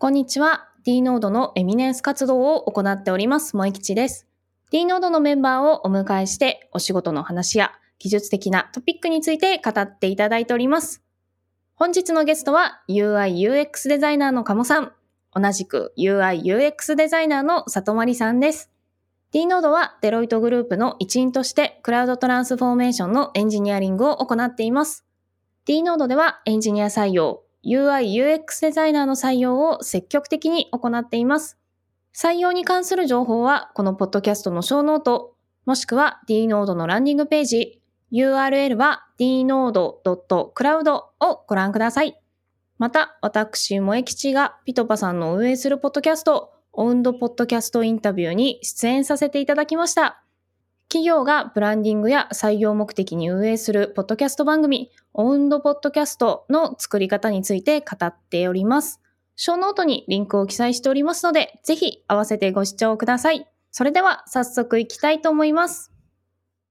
こんにちは。D ノードのエミネンス活動を行っております、萌吉です。D ノードのメンバーをお迎えして、お仕事の話や技術的なトピックについて語っていただいております。本日のゲストは UI UX デザイナーの鴨さん、同じく UI UX デザイナーのさとまりさんです。D ノードはデロイトグループの一員としてクラウドトランスフォーメーションのエンジニアリングを行っています。D ノードではエンジニア採用、UI UX デザイナーの採用を積極的に行っています。採用に関する情報はこのポッドキャストのショーノート、もしくは D ノードのランディングページ、URL は dnode.cloud をご覧ください。また、私、萌吉がピトパさんの運営するポッドキャスト、オウンドポッドキャストインタビューに出演させていただきました。企業がブランディングや採用目的に運営するポッドキャスト番組、オウンドポッドキャストの作り方について語っております。ショーノートにリンクを記載しておりますので、ぜひ合わせてご視聴ください。それでは早速行きたいと思います。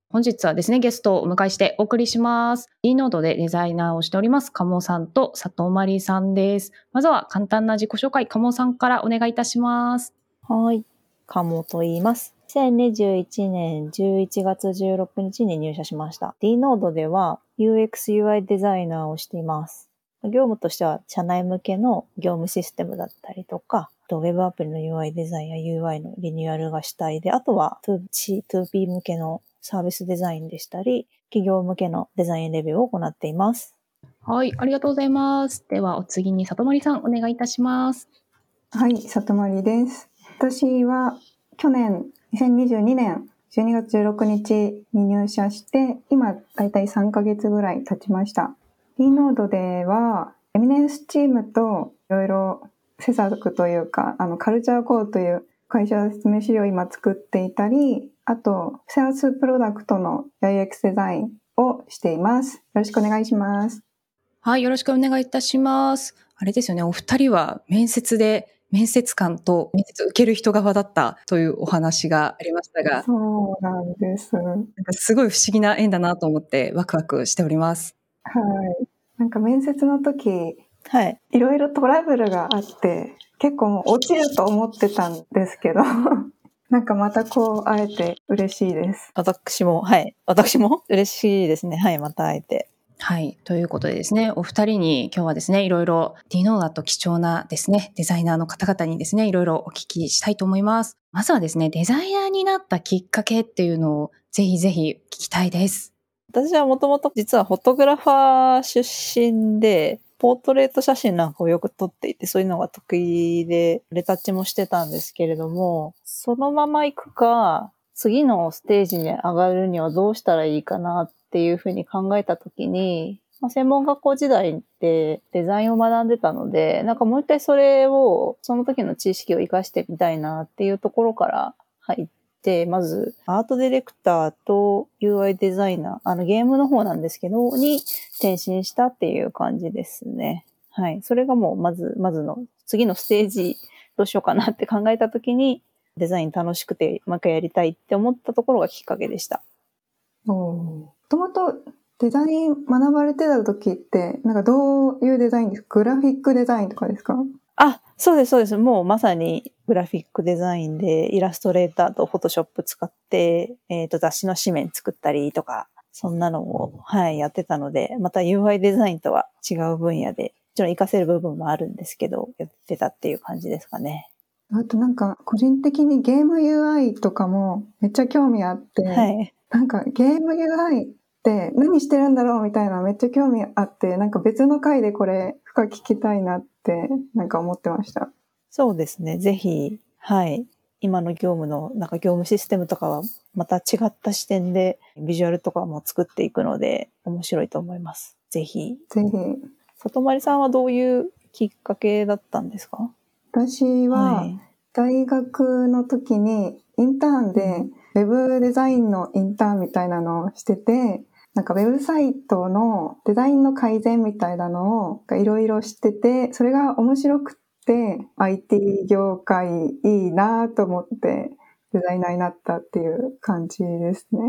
本日はですね、ゲストをお迎えしてお送りします。D ノードでデザイナーをしております、鴨さんと佐藤まりさんです。まずは簡単な自己紹介、鴨さんからお願いいたします。はい。鴨と言います。2021年11月16日に入社しました。D ノードでは UX UI デザイナーをしています。業務としては社内向けの業務システムだったりとか、ウェブアプリの UI デザインや UI のリニューアルがしたいで、あとは 2C、2P 向けのサービスデザインでしたり、企業向けのデザインレビューを行っています。はい、ありがとうございます。では、お次に里森さん、お願いいたします。はい、里森です。私は去年2022年12月16日に入社して、今だいたい3ヶ月ぐらい経ちました。D ノードでは、エミネンスチームといろいろ施策というか、あの、カルチャーコーという会社説明資料を今作っていたり、あと、セアスプロダクトの UX デザインをしています。よろしくお願いします。はい、よろしくお願いいたします。あれですよね、お二人は面接で面接官と面接を受ける人側だったというお話がありましたが。そうなんです。なんかすごい不思議な縁だなと思ってワクワクしております。はい。なんか面接の時、はい。いろいろトラブルがあって、結構もう落ちると思ってたんですけど、なんかまたこう会えて嬉しいです。私も、はい。私も嬉しいですね。はい。また会えて。はい。ということでですね、お二人に今日はですね、いろいろディノーガと貴重なですね、デザイナーの方々にですね、いろいろお聞きしたいと思います。まずはですね、デザイナーになったきっかけっていうのをぜひぜひ聞きたいです。私はもともと実はフォトグラファー出身で、ポートレート写真なんかをよく撮っていて、そういうのが得意で、レタッチもしてたんですけれども、そのまま行くか、次のステージに上がるにはどうしたらいいかなっっていうふうに考えたときに、まあ、専門学校時代ってデザインを学んでたので、なんかもう一回それを、その時の知識を活かしてみたいなっていうところから入って、まずアートディレクターと UI デザイナー、あのゲームの方なんですけど、に転身したっていう感じですね。はい。それがもうまず、まずの次のステージどうしようかなって考えた時に、デザイン楽しくて、もう一回やりたいって思ったところがきっかけでした。おともとデザイン学ばれてた時って、なんかどういうデザインですか？グラフィックデザインとかですか？あ、そうです、そうです。もうまさにグラフィックデザインでイラストレーターとフォトショップ使って、えっ、ー、と雑誌の紙面作ったりとか、そんなのを、はい、やってたので、また UI デザインとは違う分野で、もちろん活かせる部分もあるんですけど、やってたっていう感じですかね。あとなんか、個人的にゲーム UI とかもめっちゃ興味あって、はい。なんかゲーム UI 何してるんだろうみたいなめっちゃ興味あって、なんか別の回でこれ深く聞きたいなってなんか思ってました。そうですね。ぜひ、はい。今の業務のなんか業務システムとかはまた違った視点でビジュアルとかも作っていくので面白いと思います。ぜひ。ぜひ。里まりさんはどういうきっかけだったんですか？私は大学の時にインターンでウェブデザインのインターンみたいなのをしてて、なんかウェブサイトのデザインの改善みたいなのをいろいろ知ってて、それが面白くて IT 業界いいなと思ってデザイナーになったっていう感じですね。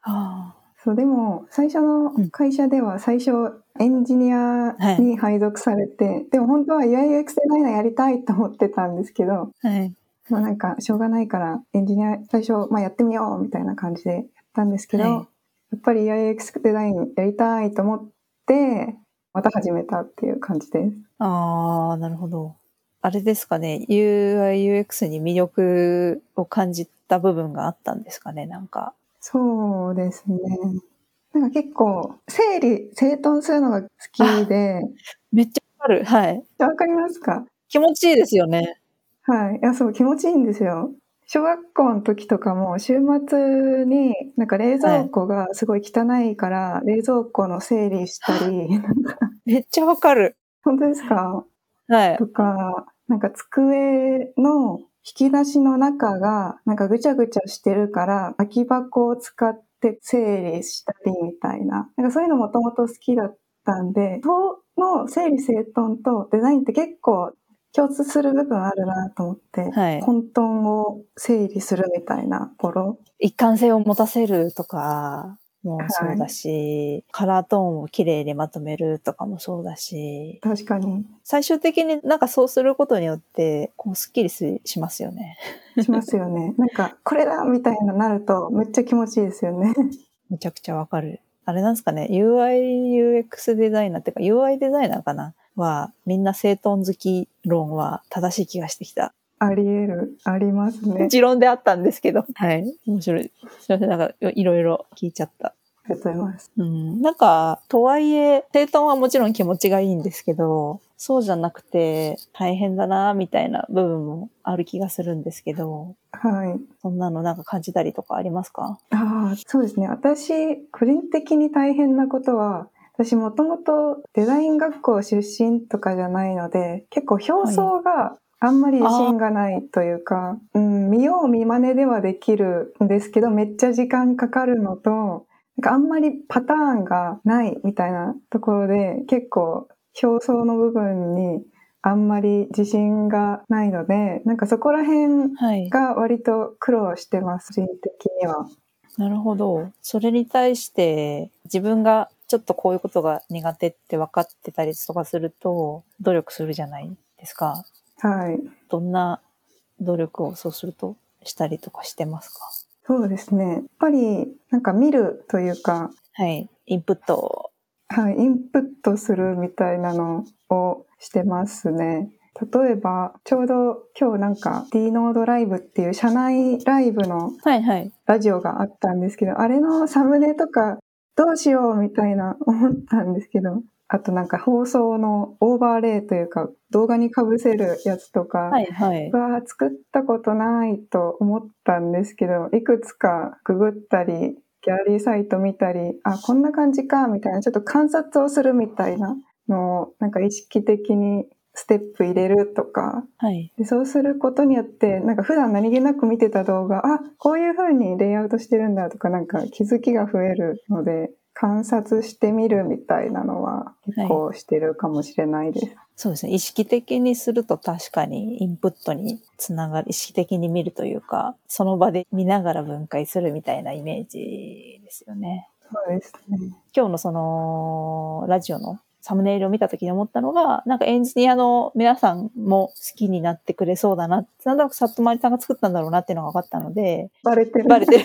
ああ、そう、でも、最初の会社では最初、エンジニアに配属されて、でも本当は UIUX デザイナーやりたいと思ってたんですけど、はい。まあなんか、しょうがないから、エンジニア最初、まあやってみようみたいな感じでやったんですけど、はいやっぱり UIUX デザインやりたいと思って、また始めたっていう感じです。ああ、なるほど。あれですかね。UI、UX に魅力を感じた部分があったんですかね、なんか。そうですね。なんか結構、整理、整頓するのが好きで、めっちゃわかる。はい。わかりますか？気持ちいいですよね。はい。いや、そう、気持ちいいんですよ。小学校の時とかも週末になんか冷蔵庫がすごい汚いから、冷蔵庫の整理したり、めっちゃわかる。本当ですか？はい。とか、なんか机の引き出しの中がなんかぐちゃぐちゃしてるから空き箱を使って整理したりみたいな。なんかそういうのもともと好きだったんで、その整理整頓とデザインって結構共通する部分あるなと思って、はい混沌を整理するみたいなところ。一貫性を持たせるとかもそうだし、カラートーンをきれいにまとめるとかもそうだし、確かに最終的になんかそうすることによって、こう、スッキリししますよね。しますよね。なんかこれだみたいななるとめっちゃ気持ちいいですよね。めちゃくちゃわかる。あれなんですかね、UI、UX デザイナーっていうか UI デザイナーかなは、みんな整頓好き論は正しい気がしてきた。あり得る、ありますね。持論であったんですけど。はい。面白い。すいません、なんかいろいろ聞いちゃった。ありがとうございます。うん。なんか、とはいえ、整頓はもちろん気持ちがいいんですけど、そうじゃなくて大変だな、みたいな部分もある気がするんですけど、はい。そんなのなんか感じたりとかありますか？ああ、そうですね。私、個人的に大変なことは、私もともとデザイン学校出身とかじゃないので、結構表層があんまり自信がないというか、うん、見よう見真似ではできるんですけど、めっちゃ時間かかるのと、なんかあんまりパターンがないみたいなところで、結構表層の部分にあんまり自信がないので、なんかそこら辺はい。が割と苦労してます、個人的には。なるほど。それに対して、自分がちょっとこういうことが苦手って分かってたりとかすると、努力するじゃないですか。はい。どんな努力をそうするとしたりとかしてますか？そうですね。やっぱり、なんか見るというか、はい。インプットを。はい、インプットするみたいなのをしてますね。例えば、ちょうど今日なんか D ノードライブっていう社内ライブのはいはい。ラジオがあったんですけど、あれのサムネとかどうしようみたいな思ったんですけど、あとなんか放送のオーバーレイというか動画に被せるやつとか、はいはい。は作ったことないと思ったんですけど、いくつかググったり、ギャラリーサイト見たり、あ、こんな感じか、みたいな、ちょっと観察をするみたいなのを、なんか意識的にステップ入れるとか、はい。でそうすることによって、なんか普段何気なく見てた動画、あ、こういう風にレイアウトしてるんだとか、なんか気づきが増えるので、観察してみるみたいなのは結構してるかもしれないです。そうですね。意識的にすると確かにインプットにつながる、意識的に見るというか、その場で見ながら分解するみたいなイメージですよね。そうですね。今日のその、ラジオのサムネイルを見た時に思ったのが、なんかエンジニアの皆さんも好きになってくれそうだな。なんとなくサットマリさんが作ったんだろうなっていうのが分かったので、バレてる。バレてる。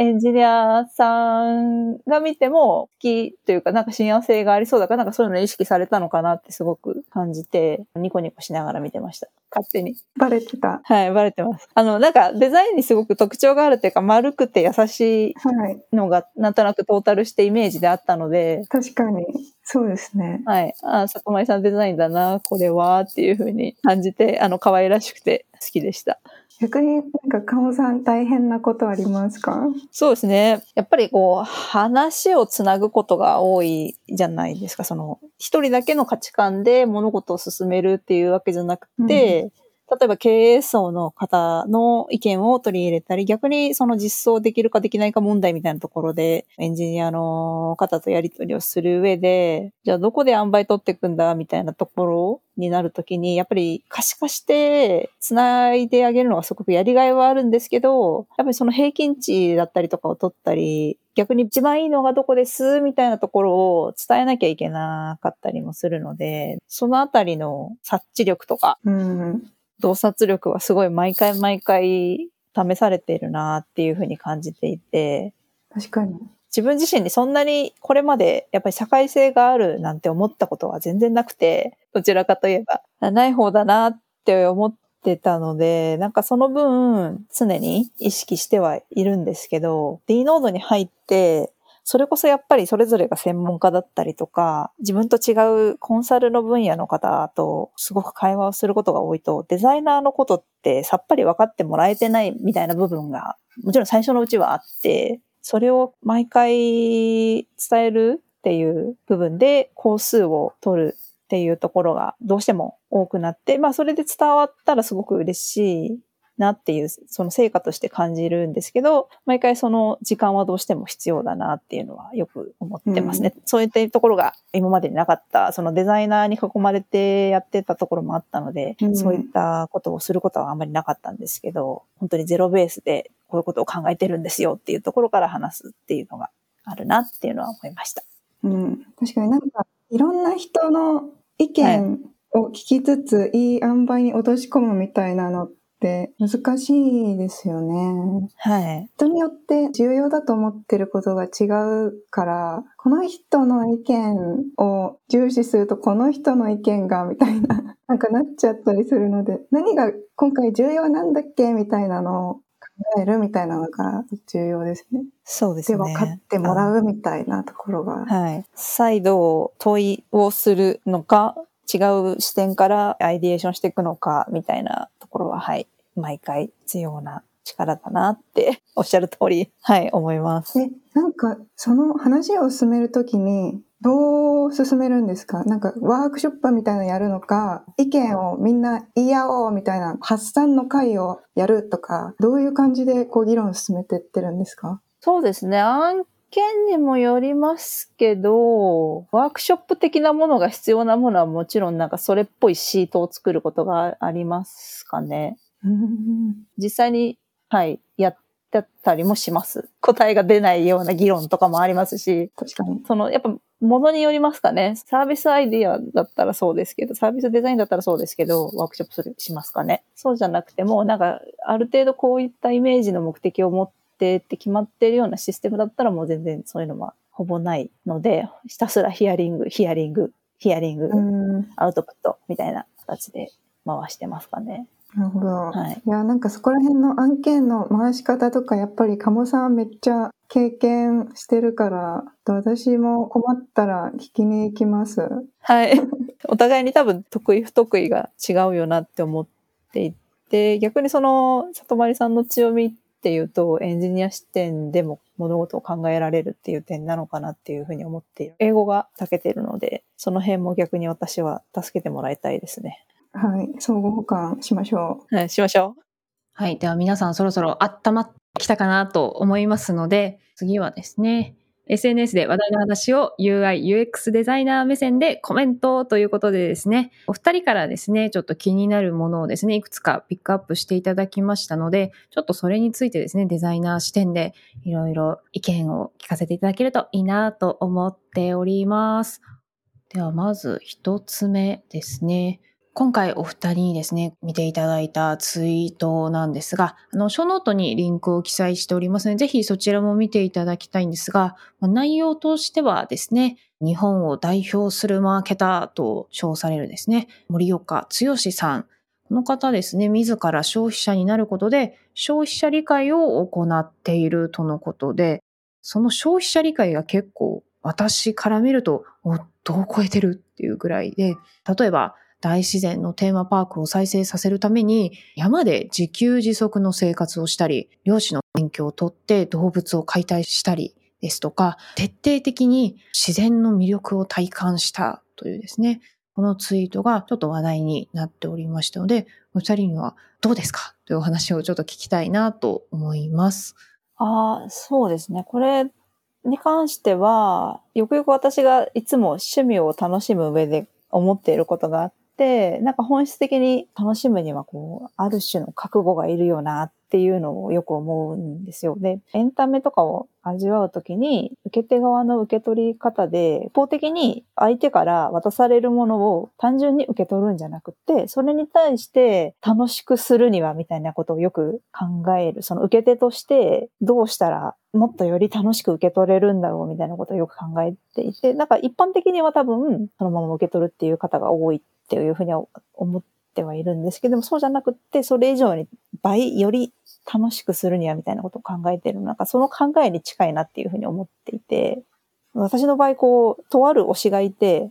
エンジニアさんが見ても好きというか、なんか親和性がありそうだから、なんかそういうのを意識されたのかなってすごく感じて、ニコニコしながら見てました。勝手に。バレてた。はい、バレてます。あの、なんかデザインにすごく特徴があるっていうか、丸くて優しはい。いのが、なんとなくトータルしてイメージであったので、確かに。そうですね。はい。ああ、里前さんデザインだな、これは、っていう風に感じて、あの、可愛らしくて好きでした。逆になんか、かおさん大変なことありますか？そうですね。やっぱりこう、話をつなぐことが多いじゃないですか。その、一人だけの価値観で物事を進めるっていうわけじゃなくて、例えば経営層の方の意見を取り入れたり、逆にその実装できるかできないか問題みたいなところで、エンジニアの方とやり取りをする上で、じゃあどこで塩梅取っていくんだみたいなところになるときに、やっぱり可視化して繋いであげるのがすごくやりがいはあるんですけど、やっぱりその平均値だったりとかを取ったり、逆に一番いいのがどこですみたいなところを伝えなきゃいけなかったりもするので、そのあたりの察知力とか、うん。洞察力はすごい毎回毎回試されているなっていうふうに感じていて、確かに。自分自身にそんなにこれまでやっぱり社会性があるなんて思ったことは全然なくて、どちらかといえばない方だなって思ってたので、なんかその分常に意識してはいるんですけど、D ノードに入って、それこそやっぱりそれぞれが専門家だったりとか、自分と違うコンサルの分野の方とすごく会話をすることが多いと、デザイナーのことってさっぱり分かってもらえてないみたいな部分が、もちろん最初のうちはあって、それを毎回伝えるっていう部分で工数を取るっていうところがどうしても多くなって、まあそれで伝わったらすごく嬉しいなっていう、その成果として感じるんですけど、毎回その時間はどうしても必要だなっていうのはよく思ってますね。そういったところが今までになかった、そのデザイナーに囲まれてやってたところもあったので、うんそういったことをすることはあんまりなかったんですけど、本当にゼロベースでこういうことを考えてるんですよっていうところから話すっていうのがあるなっていうのは思いました。うん。確かになんか、いろんな人の意見を聞きつつ、い、い塩梅に落とし込むみたいなのって難しいですよね。はい。人によって重要だと思ってることが違うから、この人の意見を重視するとこの人の意見がみたいな、なんかなっちゃったりするので、何が今回重要なんだっけみたいなのを考えるみたいなのが重要ですね。そうですね。で分かってもらうみたいなところが。はい。再度問いをするのか、違う視点からアイディエーションしていくのか、みたいなところは、はい。毎回必要な力だなって、おっしゃる通り、はい、思います。え、なんか、その話を進めるときに、どう進めるんですか？なんか、ワークショップみたいなのやるのか、意見をみんな言い合おうみたいな発散の会をやるとか、どういう感じでこう議論を進めていってるんですか？そうですね。案件にもよりますけど、ワークショップ的なものが必要なものはもちろんなんかそれっぽいシートを作ることがありますかね。うん。実際に、はい、やってたりもします。答えが出ないような議論とかもありますし、確かに。その、やっぱ、ものによりますかね。サービスアイディアだったらそうですけど、サービスデザインだったらそうですけど、ワークショップする、しますかね。そうじゃなくても、なんか、ある程度こういったイメージの目的を持ってって決まっているようなシステムだったらもう全然そういうのはほぼないので、ひたすらヒアリング、ヒアリング、ヒアリング、うん。アウトプットみたいな形で回してますかね。なるほど。はい。いや、なんかそこら辺の案件の回し方とか、やっぱり鴨さんめっちゃ経験してるから、私も困ったら聞きに行きます。はい。お互いに多分得意不得意が違うよなって思っていて、逆にその、里まりさんの強みっていうと、エンジニア視点でも物事を考えられるっていう点なのかなっていうふうに思っている。英語が長けてるので、その辺も逆に私は助けてもらいたいですね。はい。相互補完しましょはい、しましょう。はい。では皆さんそろそろ温まってきたかなと思いますので、次はですね、SNS で話題の話を UI、UX デザイナー目線でコメントということでですね、お二人からですね、ちょっと気になるものをですね、いくつかピックアップしていただきましたので、ちょっとそれについてですね、デザイナー視点でいろいろ意見を聞かせていただけるといいなと思っております。ではまず一つ目ですね。今回お二人にですね、見ていただいたツイートなんですが、あの、ショーノートにリンクを記載しておりますので、ぜひそちらも見ていただきたいんですが、ま内容としてはですね、日本を代表するマーケターと称されるですね、森岡剛さん。この方ですね、自ら消費者になることで、消費者理解を行っているとのことで、その消費者理解が結構私から見ると、おっとを超えてるっていうぐらいで、例えば大自然のテーマパークを再生させるために山で自給自足の生活をしたり、漁師の免許を取って動物を解体したりですとか、徹底的に自然の魅力を体感したというですね、このツイートがちょっと話題になっておりましたので、お二人にはどうですか？というお話をちょっと聞きたいなと思います。ああ、そうですね。これに関しては、よくよく私がいつも趣味を楽しむ上で思っていることがあって、なんか本質的に楽しむにはこう、ある種の覚悟がいるよなっていうのをよく思うんですよ。で、エンタメとかを味わうときに、受け手側の受け取り方で、一方的に相手から渡されるものを単純に受け取るんじゃなくて、それに対して楽しくするにはみたいなことをよく考える。その受け手としてどうしたらもっとより楽しく受け取れるんだろうみたいなことをよく考えていて、なんか一般的には多分そのまま受け取るっていう方が多いっていうふうには思ってはいるんですけども、そうじゃなくって、それ以上に倍、より楽しくするにはみたいなことを考えてる。なんかその考えに近いなっていうふうに思っていて、私の場合、こう、とある推しがいて、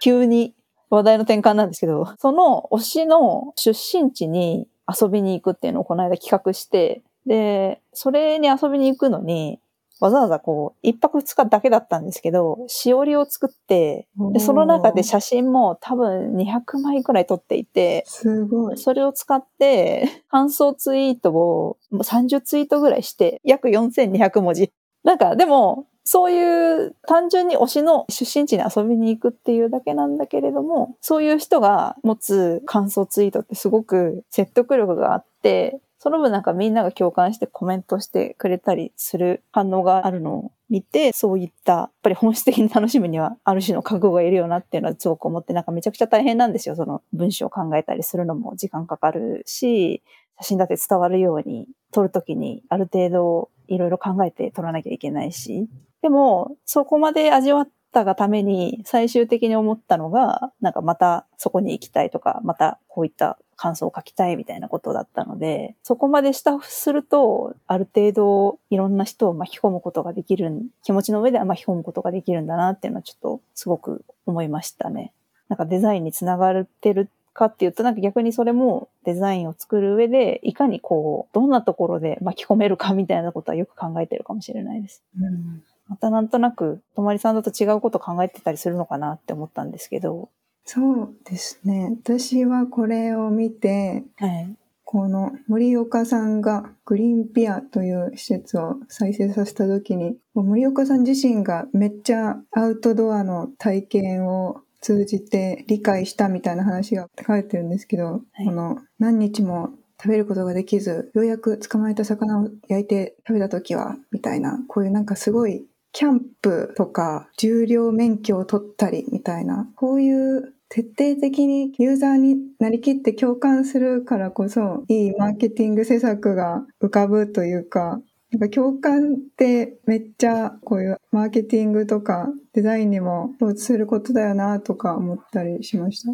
急に話題の転換なんですけど、その推しの出身地に遊びに行くっていうのをこの間企画して、で、それに遊びに行くのに、わざわざこう、一泊二日だけだったんですけど、しおりを作って、でその中で写真も多分200枚くらい撮っていて、すごい。それを使って、感想ツイートを30ツイートぐらいして、約4200文字。なんか、でも、そういう単純に推しの出身地に遊びに行くっていうだけなんだけれども、そういう人が持つ感想ツイートってすごく説得力があって、その分なんかみんなが共感してコメントしてくれたりする反応があるのを見て、そういったやっぱり本質的に楽しむにはある種の覚悟がいるよなっていうのはすごく思って、なんかめちゃくちゃ大変なんですよ。その文章を考えたりするのも時間かかるし、写真だって伝わるように撮るときにある程度いろいろ考えて撮らなきゃいけないし。でも、そこまで味わったがために最終的に思ったのが、なんかまたそこに行きたいとか、またこういった感想を書きたいみたいなことだったので、そこまでスタッフすると、ある程度いろんな人を巻き込むことができる、気持ちの上では巻き込むことができるんだなっていうのはちょっとすごく思いましたね。なんかデザインにつながってるかっていうと、なんか逆にそれもデザインを作る上で、いかにこう、どんなところで巻き込めるかみたいなことはよく考えてるかもしれないです。うんまたなんとなく、とまりさんだと違うこと考えてたりするのかなって思ったんですけど。そうですね。私はこれを見て、はい。この森岡さんがグリーンピアという施設を再生させた時に、森岡さん自身がめっちゃアウトドアの体験を通じて理解したみたいな話が書かれてるんですけど、はいこの何日も食べることができず、ようやく捕まえた魚を焼いて食べた時は、みたいな、こういうなんかすごいキャンプとか重量免許を取ったりみたいな、こういう徹底的にユーザーになりきって共感するからこそ、いいマーケティング施策が浮かぶというか、なんか共感ってめっちゃこういうマーケティングとかデザインにも共通することだよなとか思ったりしました？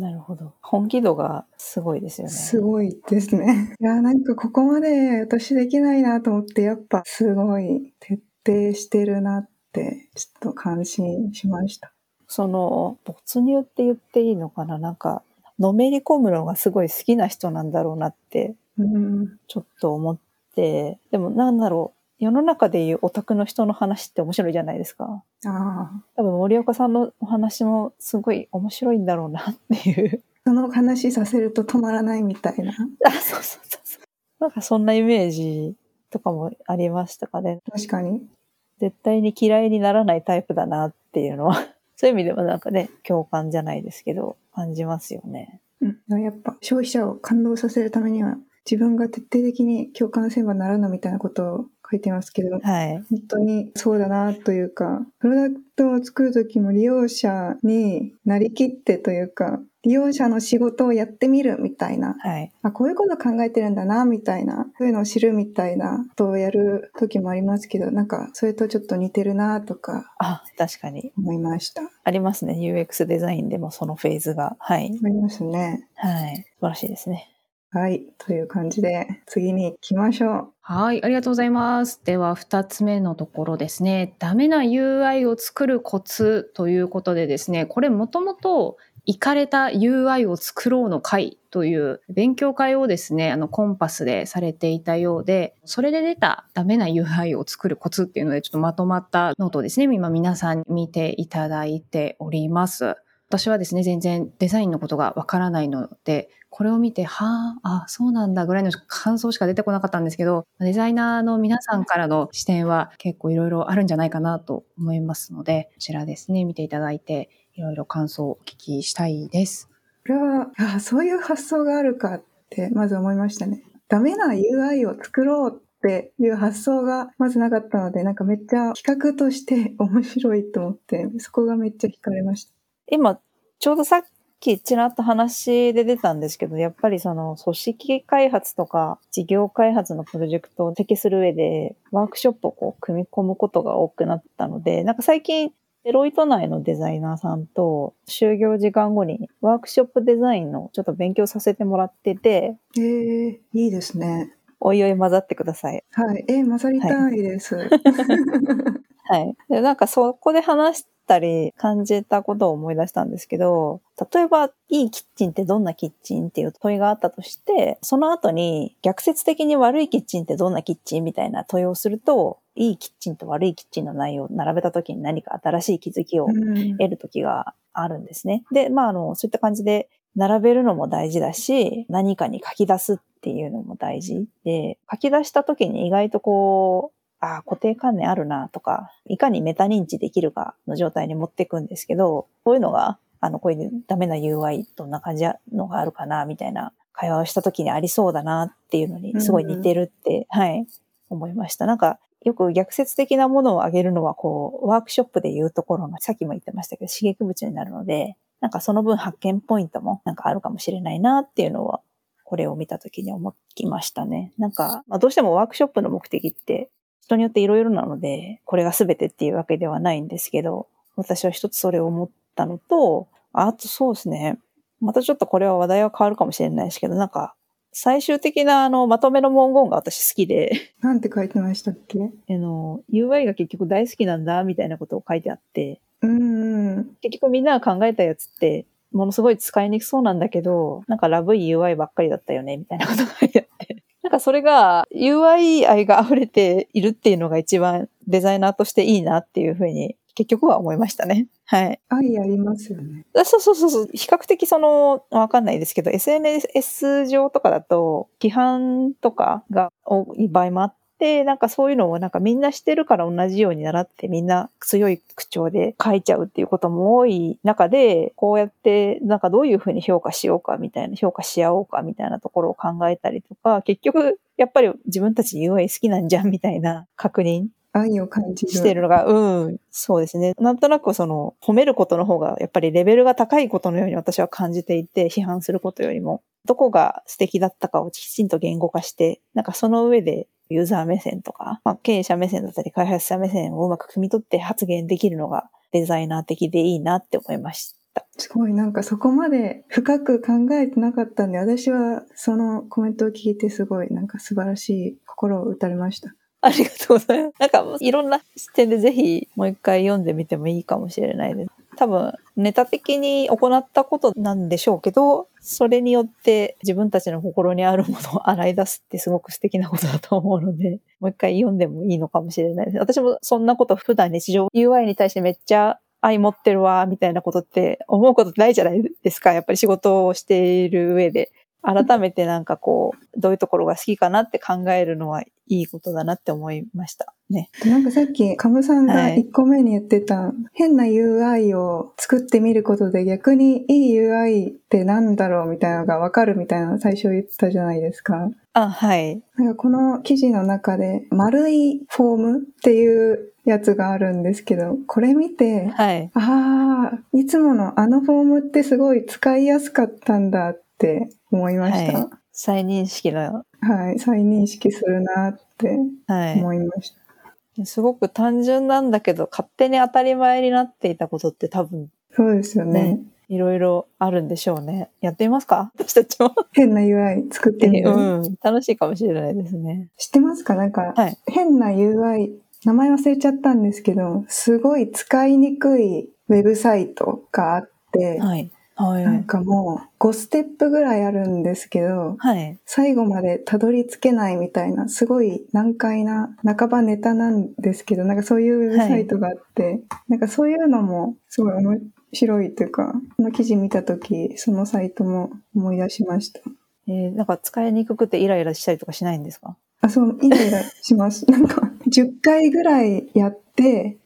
なるほど。本気度がすごいですよね。すごいですね。いや、なんかここまで私できないなと思って、やっぱすごい徹底してるなって、ちょっと感心しました。その、没入って言っていいのかな？なんか、のめり込むのがすごい好きな人なんだろうなって、うん。ちょっと思って、でもなんだろう。世の中でいうオタクの人の話って面白いじゃないですか。ああ。多分森岡さんのお話もすごい面白いんだろうなっていう。その話させると止まらないみたいな。あ、そうそうそうそう。なんかそんなイメージとかもありましたかね。確かに。絶対に嫌いにならないタイプだなっていうのは、そういう意味でもなんかね、共感じゃないですけど、感じますよね。うん。やっぱ消費者を感動させるためには、自分が徹底的に共感せねばならぬみたいなことを書いてますけど、はい。本当にそうだなというか、プロダクトを作るときも利用者になりきってというか、利用者の仕事をやってみるみたいな、はい。あ、こういうこと考えてるんだな、みたいな、そういうのを知るみたいなことをやる時もありますけど、なんか、それとちょっと似てるな、とかあ、確かに。思いました。ありますね。UX デザインでもそのフェーズが。はい。ありますね。はい。素晴らしいですね。はい。という感じで、次に行きましょう。はい、ありがとうございます。では、二つ目のところですね。ダメな UI を作るコツということでですね、これもともと、イカれた UI を作ろうの会という勉強会をですね、あの connpass でされていたようで、それで出たダメな UI を作るコツっていうのでちょっとまとまったノートをですね、今皆さんに見ていただいております。私はですね、全然デザインのことがわからないので、これを見て、はあ、あ、そうなんだぐらいの感想しか出てこなかったんですけど、デザイナーの皆さんからの視点は結構いろいろあるんじゃないかなと思いますので、こちらですね、見ていただいて、いろいろ感想をお聞きしたいです。これは、あ、そういう発想があるかって、まず思いましたね。ダメな UI を作ろうっていう発想がまずなかったので、なんかめっちゃ企画として面白いと思って、そこがめっちゃ惹かれました。今、ちょうどさっきちらっと話で出たんですけど、やっぱりその組織開発とか事業開発のプロジェクトを適する上で、ワークショップをこう組み込むことが多くなったので、なんか最近、デロイト内のデザイナーさんと就業時間後にワークショップデザインのちょっと勉強させてもらってて、えー、いいですね。おいおい混ざってください。はい。えー、混ざりたいです。はい。で、なんかそこで話したり感じたことを思い出したんですけど、例えば、いいキッチンってどんなキッチンっていう問いがあったとして、その後に逆説的に悪いキッチンってどんなキッチンみたいな問いをすると、いいキッチンと悪いキッチンの内容を並べた時に何か新しい気づきをうん得る時があるんですね。で、まあ、あの、そういった感じで、並べるのも大事だし、何かに書き出すっていうのも大事で、書き出した時に意外とこう、ああ、固定観念あるなとか、いかにメタ認知できるかの状態に持っていくんですけど、こういうのが、あの、こういうダメな UI どんな感じのがあるかな、みたいな会話をした時にありそうだなっていうのにすごい似てるって、はい、思いました。なんか、よく逆説的なものをあげるのは、こう、ワークショップで言うところの、さっきも言ってましたけど、刺激物になるので、なんかその分発見ポイントもなんかあるかもしれないなっていうのは、これを見たときに思いましたね。なんか、まあ、どうしてもワークショップの目的って人によっていろいろなので、これが全てっていうわけではないんですけど、私は一つそれを思ったのと、あとそうですね。またちょっとこれは話題は変わるかもしれないですけど、なんか、最終的なあの、まとめの文言が私好きで、なんて書いてましたっけ？あの、UI が結局大好きなんだ、みたいなことを書いてあって、うんうん。結局みんなが考えたやつって、ものすごい使いにくそうなんだけど、なんかラブい UI ばっかりだったよね、みたいなことが書いてあって。なんかそれが UI 愛が溢れているっていうのが一番デザイナーとしていいなっていうふうに結局は思いましたね。はい。愛ありますよね。あそうそうそうそう。比較的その、わかんないですけど、SNS 上とかだと、批判とかが多い場合もあっで、なんかそういうのをなんかみんなしてるから同じように習ってみんな強い口調で書いちゃうっていうことも多い中で、こうやってなんかどういうふうに評価しようかみたいな、評価し合おうかみたいなところを考えたりとか、結局やっぱり自分たち UI 好きなんじゃんみたいな確認愛を感じる。してるのが、うん、そうですね。なんとなくその、褒めることの方が、やっぱりレベルが高いことのように私は感じていて、批判することよりも、どこが素敵だったかをきちんと言語化して、なんかその上で、ユーザー目線とか、まあ、経営者目線だったり、開発者目線をうまく汲み取って発言できるのが、デザイナー的でいいなって思いました。すごいなんかそこまで深く考えてなかったんで、私はそのコメントを聞いてすごいなんか素晴らしい心を打たれました。ありがとうございます。なんか、いろんな視点でぜひもう一回読んでみてもいいかもしれないです。多分、ネタ的に行ったことなんでしょうけど、それによって自分たちの心にあるものを洗い出すってすごく素敵なことだと思うので、もう一回読んでもいいのかもしれないです。私もそんなこと普段日常 UI に対してめっちゃ愛持ってるわ、みたいなことって思うことないじゃないですか。やっぱり仕事をしている上で。改めてなんかこう、どういうところが好きかなって考えるのはいいことだなって思いましたね。なんかさっき、カムさんがはい1個目に言ってた、変な UI を作ってみることで逆にいい UI ってなんだろうみたいなのがわかるみたいなの最初言ってたじゃないですか。あ、はい。なんかこの記事の中で丸いフォームっていうやつがあるんですけど、これ見て、はい。ああ、いつものあのフォームってすごい使いやすかったんだって思いました。はい再認識の、はい、再認識するなっては思いました。い。すごく単純なんだけど、勝手に当たり前になっていたことって多分、そうですよね。ねいろいろあるんでしょうね。やってみますか？私たちも。変な UI 作ってみる。うん。楽しいかもしれないですね。知ってますか？なんか、はい変な UI、名前忘れちゃったんですけど、すごい使いにくいウェブサイトがあって、はい。はい。なんかもう5ステップぐらいあるんですけど、はい。最後までたどり着けないみたいな、すごい難解な、半ばネタなんですけど、なんかそういうウェブサイトがあって、なんかそういうのもすごい面白いというか、この記事見たとき、そのサイトも思い出しました。えーなんか使いにくくてイライラしたりとかしないんですか？あ、そう、イライラします。なんか、10回ぐらいやって、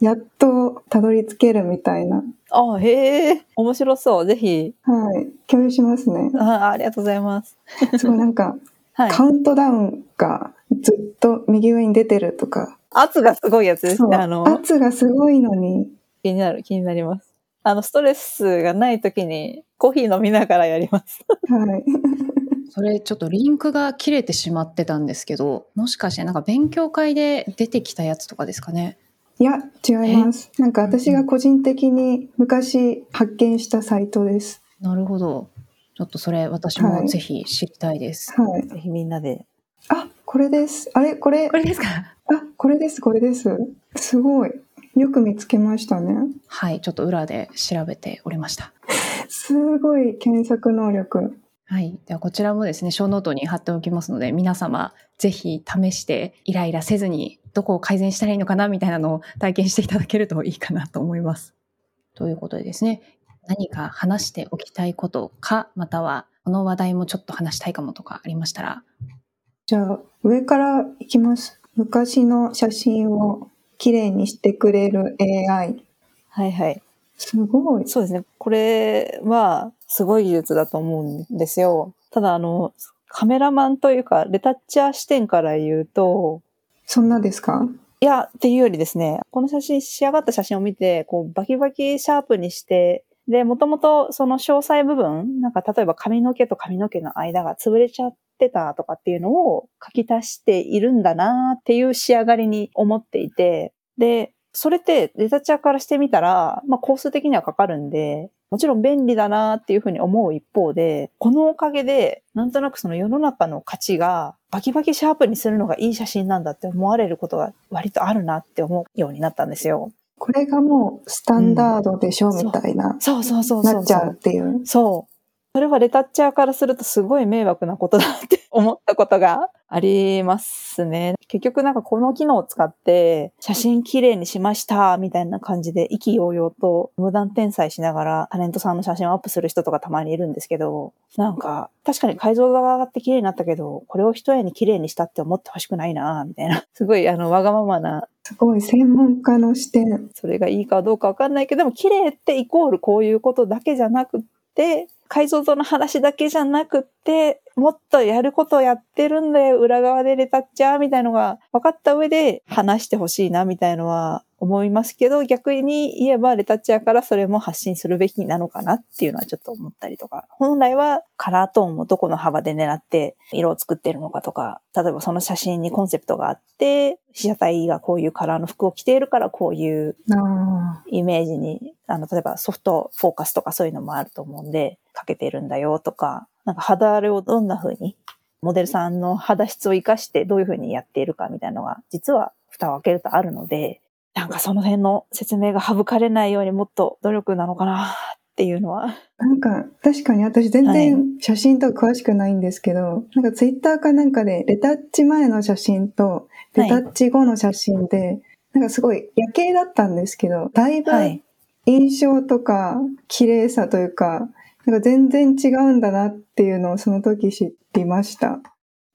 やっとたどり着けるみたいな。あ、へえ、面白そう。ぜひ。はい。共有しますね。あありがとうございます。すごいなんか、はい。カウントダウンがずっと右上に出てるとか。圧がすごいやつですそうね。あの、圧がすごいのに。気になる、気になります。あの、ストレスがない時にコーヒー飲みながらやります。はい。それちょっとリンクが切れてしまってたんですけど、もしかしてなんか勉強会で出てきたやつとかですかね。いや、違います。なんか私が個人的に昔発見したサイトです。なるほど。ちょっとそれ私はいもぜひ知りたいです。はい。ぜひみんなで。あ、これです。あれ？これ、これですか？あ、これです、これです。すごい。よく見つけましたね。はい、ちょっと裏で調べておりました。すごい検索能力。はい。ではこちらもですね、小ノートに貼っておきますので、皆様ぜひ試してイライラせずにどこを改善したらいいのかなみたいなのを体験していただけるといいかなと思います。ということでですね、何か話しておきたいことか、またはこの話題もちょっと話したいかもとかありましたら、じゃあ、上からいきます。昔の写真をきれいにしてくれる AI。はいはい。すごい。そうですね。これはすごい技術だと思うんですよ。ただあの、カメラマンというか、レタッチャー視点から言うと、そんなですか？いや、っていうよりですね、この写真、仕上がった写真を見て、こう、バキバキシャープにして、で、もともとその詳細部分、なんか例えば髪の毛と髪の毛の間が潰れちゃってたとかっていうのを書き足しているんだなっていう仕上がりに思っていて、で、それってレタッチャーからしてみたら、まあコース的にはかかるんで、もちろん便利だなっていうふうに思う一方で、このおかげで、なんとなくその世の中の価値がバキバキシャープにするのがいい写真なんだって思われることが割とあるなって思うようになったんですよ。これがもうスタンダードでしょ、うんみたいな、そうそうそうそう。なっちゃうっていう。そう。それはレタッチャーからするとすごい迷惑なことだって 思ったことがありますね。結局なんかこの機能を使って写真綺麗にしましたみたいな感じで意気揚々と無断転載しながらタレントさんの写真をアップする人とかたまにいるんですけど、なんか確かに解像度が上がって綺麗になったけど、これを一重に綺麗にしたって思ってほしくないなみたいな。すごいあのわがままなすごい専門家の視点。それがいいかどうかわかんないけど、でも綺麗ってイコールこういうことだけじゃなくって、解像度の話だけじゃなくて、もっとやることをやってるんだよ、裏側でレタッチャーみたいのが分かった上で話してほしいなみたいのは思いますけど、逆に言えばレタッチャーからそれも発信するべきなのかなっていうのはちょっと思ったりとか、本来はカラートーンもどこの幅で狙って色を作ってるのかとか、例えばその写真にコンセプトがあって、被写体がこういうカラーの服を着ているからこういうあイメージに、あの、例えばソフトフォーカスとかそういうのもあると思うんで、かけてるんだよとか、なんか肌荒れをどんな風に、モデルさんの肌質を活かしてどういう風にやっているかみたいなのが、実は蓋を開けるとあるので、なんかその辺の説明が省かれないようにもっと努力なのかなっていうのは。あ。なんか、確かに私全然写真とか詳しくないんですけど、なんかツイッターかなんかでレタッチ前の写真とレタッチ後の写真で、なんかすごい夜景だったんですけど、だいぶはい。印象とか綺麗さというか、なんか全然違うんだなっていうのをその時知りました。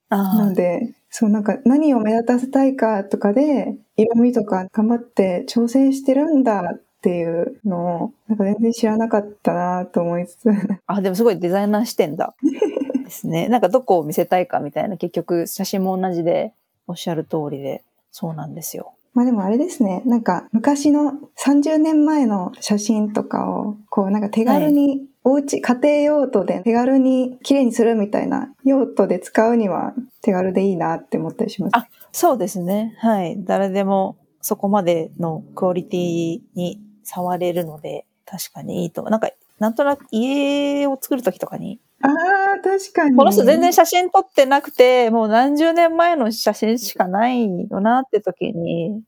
なあので、そうなんか何を目立たせたいかとかで、色味とか頑張って調整してるんだっていうのを、なんか全然知らなかったなと思いつつ、あ、あ、でもすごいデザイナー視点だ。ですね。なんかどこを見せたいかみたいな、結局写真も同じで、おっしゃる通りで、そうなんですよ。まあでもあれですね、なんか昔の30年前の写真とかを、こうなんか手軽に、おうち、家庭用途で手軽に綺麗にするみたいな用途で使うには手軽でいいなって思ったりします？あそうですね。はい。誰でもそこまでのクオリティに触れるので、確かにいいと。なんか、なんとなく家を作るときとかに、ああ、確かに。この人全然写真撮ってなくて、もう何十年前の写真しかないよなって時に、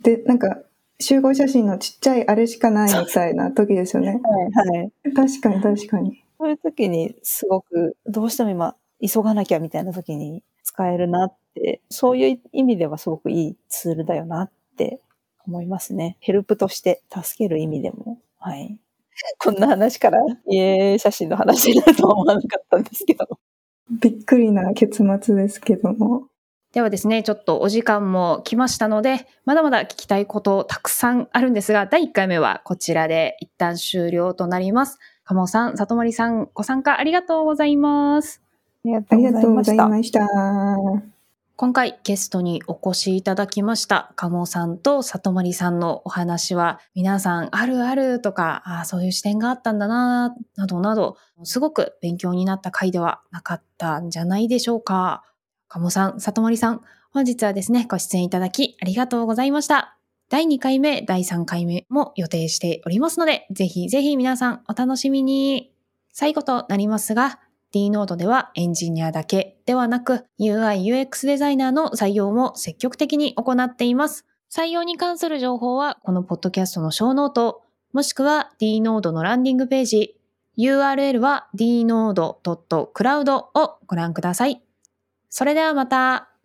で、なんか、集合写真のちっちゃいあれしかないみたいな時ですよね。はい、はい。確かに確かに。そういう時にすごく、どうしても今、急がなきゃみたいな時に使えるなって、そういう意味ではすごくいいツールだよなって思いますね。ヘルプとして助ける意味でも。はい。こんな話から家写真の話になるとは思わなかったんですけど。びっくりな結末ですけども。ではですね、ちょっとお時間も来ましたので、まだまだ聞きたいことたくさんあるんですが、第1回目はこちらで一旦終了となります。鴨さん、里森さん、ご参加ありがとうございます。ありがとうござい。ました。今回ゲストにお越しいただきました鴨さんと里まりさんのお話は皆さんあるあるとかあーそういう視点があったんだななどなどすごく勉強になった回ではなかったんじゃないでしょうか。鴨さん、里まりさん、本日はですね、ご出演いただきありがとうございました。第2回目、第3回目も予定しておりますので、ぜひぜひ皆さんお楽しみに。最後となりますが、D ノードではエンジニアだけではなく UI UX デザイナーの採用も積極的に行っています。採用に関する情報はこのポッドキャストのショーノート、もしくは D ノードのランディングページ、URL は dnode.cloud をご覧ください。それではまた。